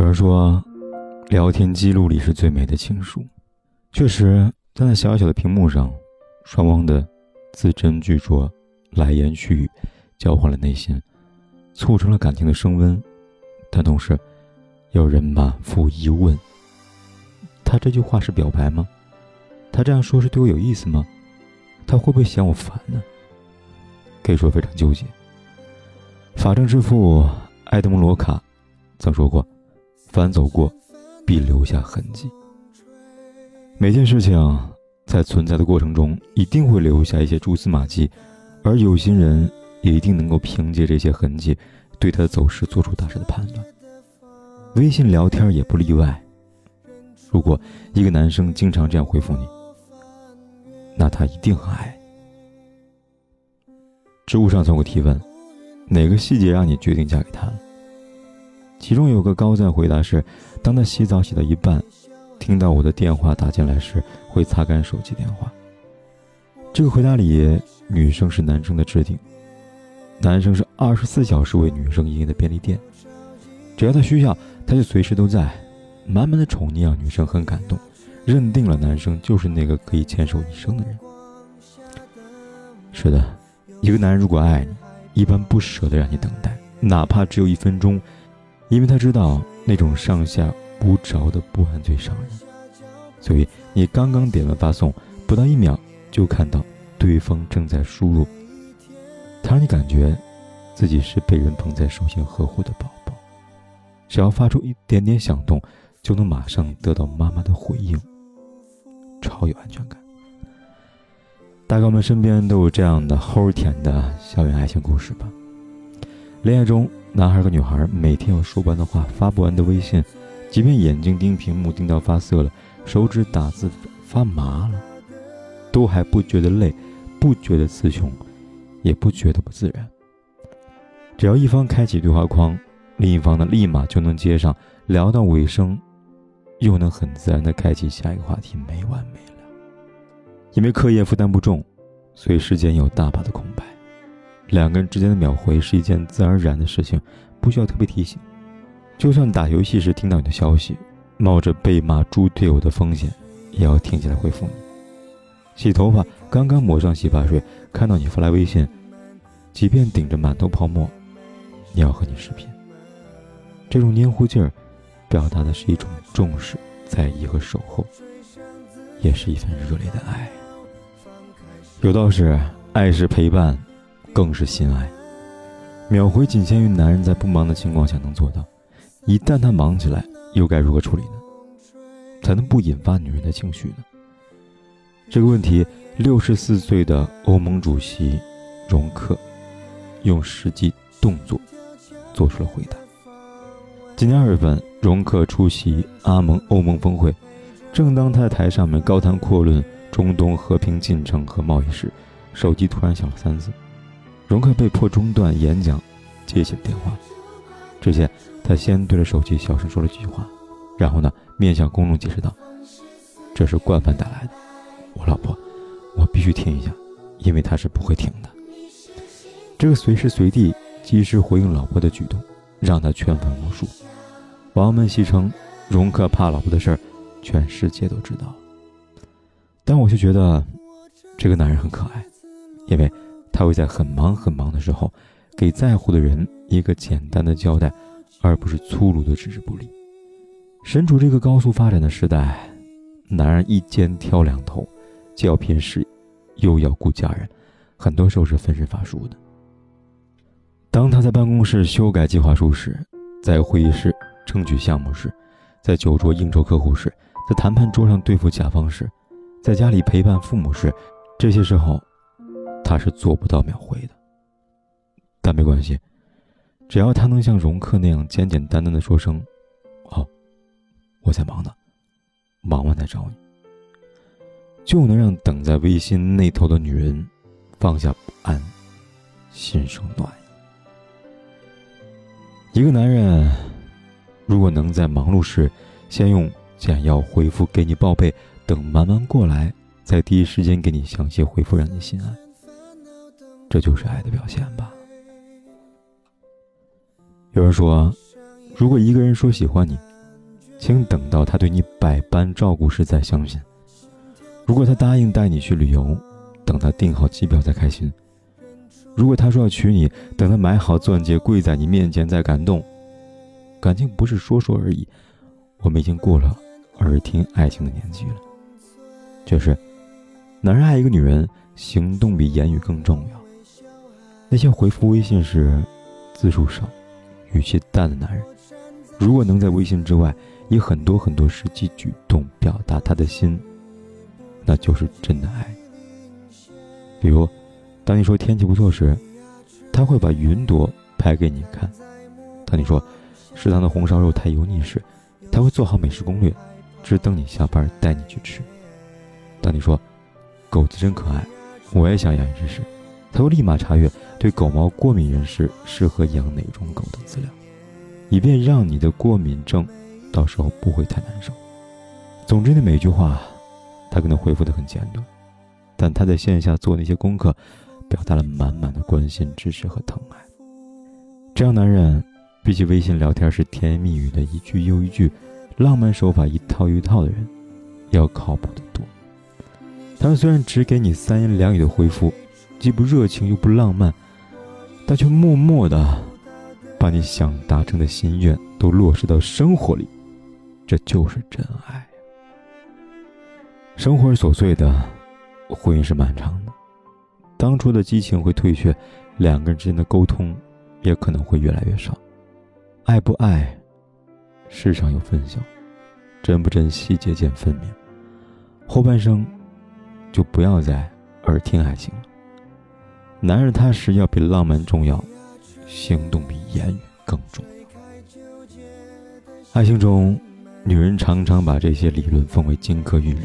有人说，聊天记录里是最美的情书。确实，在那小小的屏幕上，双方的字斟句酌、来言去语，交换了内心，促成了感情的升温。但同时，有人满腹疑问：他这句话是表白吗？他这样说是对我有意思吗？他会不会嫌我烦呢？可以说非常纠结。法政之父埃德蒙·罗卡曾说过。凡走过，必留下痕迹。每件事情在存在的过程中，一定会留下一些蛛丝马迹，而有心人也一定能够凭借这些痕迹，对他的走势做出大致的判断。微信聊天也不例外。如果一个男生经常这样回复你，那他一定很爱。知乎上曾有提问：哪个细节让你决定嫁给他？其中有个高赞回答是：当他洗澡洗到一半，听到我的电话打进来时，会擦干手机电话。这个回答里，女生是男生的置顶，男生是二十四小时为女生营业的便利店，只要他需要，他就随时都在，满满的宠溺让女生很感动，认定了男生就是那个可以牵手一生的人。是的，一个男人如果爱你，一般不舍得让你等待，哪怕只有一分钟。因为他知道那种上下不着的不安最伤人，所以你刚刚点完发送，不到一秒就看到对方正在输入，他让你感觉自己是被人捧在手心呵护的宝宝，只要发出一点点响动，就能马上得到妈妈的回应，超有安全感。大哥们身边都有这样的齁甜的校园爱情故事吧？恋爱中。男孩和女孩每天有说不完的话，发不完的微信，即便眼睛盯屏幕盯到发涩了，手指打字发麻了，都还不觉得累，不觉得词穷，也不觉得不自然。只要一方开启对话框，另一方呢立马就能接上，聊到尾声，又能很自然的开启下一个话题，没完没了。因为课业负担不重，所以时间有大把的空白。两个人之间的秒回是一件自然而然的事情，不需要特别提醒。就算打游戏时听到你的消息，冒着被骂猪队友的风险，也要停下来回复你。洗头发刚刚抹上洗发水，看到你发来微信，即便顶着满头泡沫，也要和你视频。这种黏糊劲儿，表达的是一种重视、在意和守候，也是一份热烈的爱。有道是，爱是陪伴。更是心爱，秒回仅限于男人在不忙的情况下能做到，一旦他忙起来，又该如何处理呢？才能不引发女人的情绪呢？这个问题，六十四岁的欧盟主席容克用实际动作做出了回答。今年二月份，容克出席阿盟欧盟峰会，正当他在台上面高谈阔论中东和平进程和贸易时，手机突然响了三次。容克被迫中断演讲，接起了电话。只见他先对着手机小声说了几句话，然后呢，面向公众解释道：“这是惯犯带来的，我老婆，我必须听一下，因为他是不会停的。”这个随时随地及时回应老婆的举动，让他圈粉无数。网友们戏称：“容克怕老婆的事儿，全世界都知道。”但我却觉得，这个男人很可爱，因为。他会在很忙很忙的时候，给在乎的人一个简单的交代，而不是粗鲁的置之不理。身处这个高速发展的时代，男人一肩挑两头，既要拼事业，又要顾家人，很多时候是分身乏术的。当他在办公室修改计划书时，在会议室争取项目时，在酒桌应酬客户时，在谈判桌上对付甲方时，在家里陪伴父母时，这些时候，他是做不到秒回的。但没关系，只要他能像容克那样简简单单的说声“哦，我在忙呢，忙完再找你”，就能让等在微信那头的女人放下不安，心生暖意。一个男人，如果能在忙碌时先用简要回复给你报备，等慢慢过来，再第一时间给你详细回复，让你心安，这就是爱的表现吧。有人说，如果一个人说喜欢你，请等到他对你百般照顾时再相信；如果他答应带你去旅游，等他订好机票再开心；如果他说要娶你，等他买好钻戒跪在你面前再感动。感情不是说说而已，我们已经过了耳听爱情的年纪了。就是，男人爱一个女人，行动比言语更重要。那些回复微信时字数少。语气淡的男人，如果能在微信之外以很多很多实际举动表达他的心，那就是真的爱。比如，当你说天气不错时，他会把云朵拍给你看；当你说食堂的红烧肉太油腻时，他会做好美食攻略，只等你下班带你去吃；当你说狗子真可爱，我也想养一只时，他会立马查阅对狗毛过敏人士适合养哪种狗的资料，以便让你的过敏症到时候不会太难受。总之，那每一句话，他可能回复的很简短，但他在线下做那些功课，表达了满满的关心、支持和疼爱。这样男人，比起微信聊天时甜言蜜语的一句又一句，浪漫手法一套又一套的人，要靠谱的多。他们虽然只给你三言两语的回复。既不热情又不浪漫，但却默默的把你想达成的心愿都落实到生活里，这就是真爱。生活是琐碎的，婚姻是漫长的，当初的激情会退却，两个人之间的沟通也可能会越来越少。爱不爱，世上有分晓，珍不珍惜，渐渐分明。后半生，就不要再耳听爱情了。男人踏实要比浪漫重要，行动比言语更重要。爱情中，女人常常把这些理论奉为金科玉律。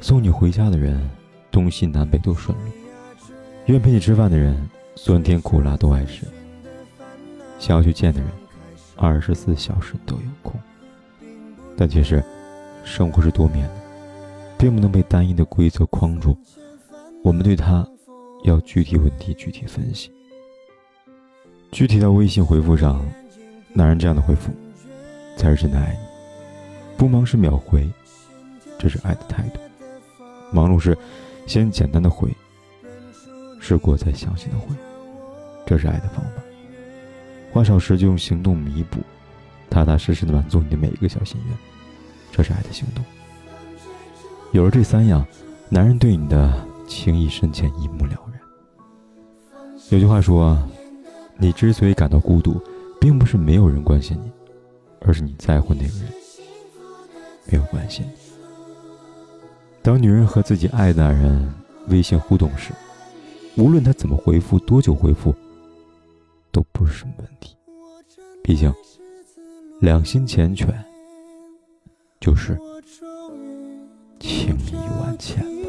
送你回家的人，东西南北都顺路；愿陪你吃饭的人，酸甜苦辣都爱吃；想要去见的人，二十四小时都有空。但其实，生活是多面的，并不能被单一的规则框住。我们对他。要具体问题具体分析。具体到微信回复上，男人这样的回复，才是真的爱你。不忙时秒回，这是爱的态度；忙碌时，先简单的回，事过再详细的回，这是爱的方法。话少时就用行动弥补，踏踏实实的满足你的每一个小心愿，这是爱的行动。有了这三样，男人对你的情谊深浅一目了然。有句话说：“你之所以感到孤独，并不是没有人关心你，而是你在乎那个人没有关心你。”当女人和自己爱的男人微信互动时，无论他怎么回复、多久回复，都不是什么问题。毕竟，两心缱绻就是情意万千吧。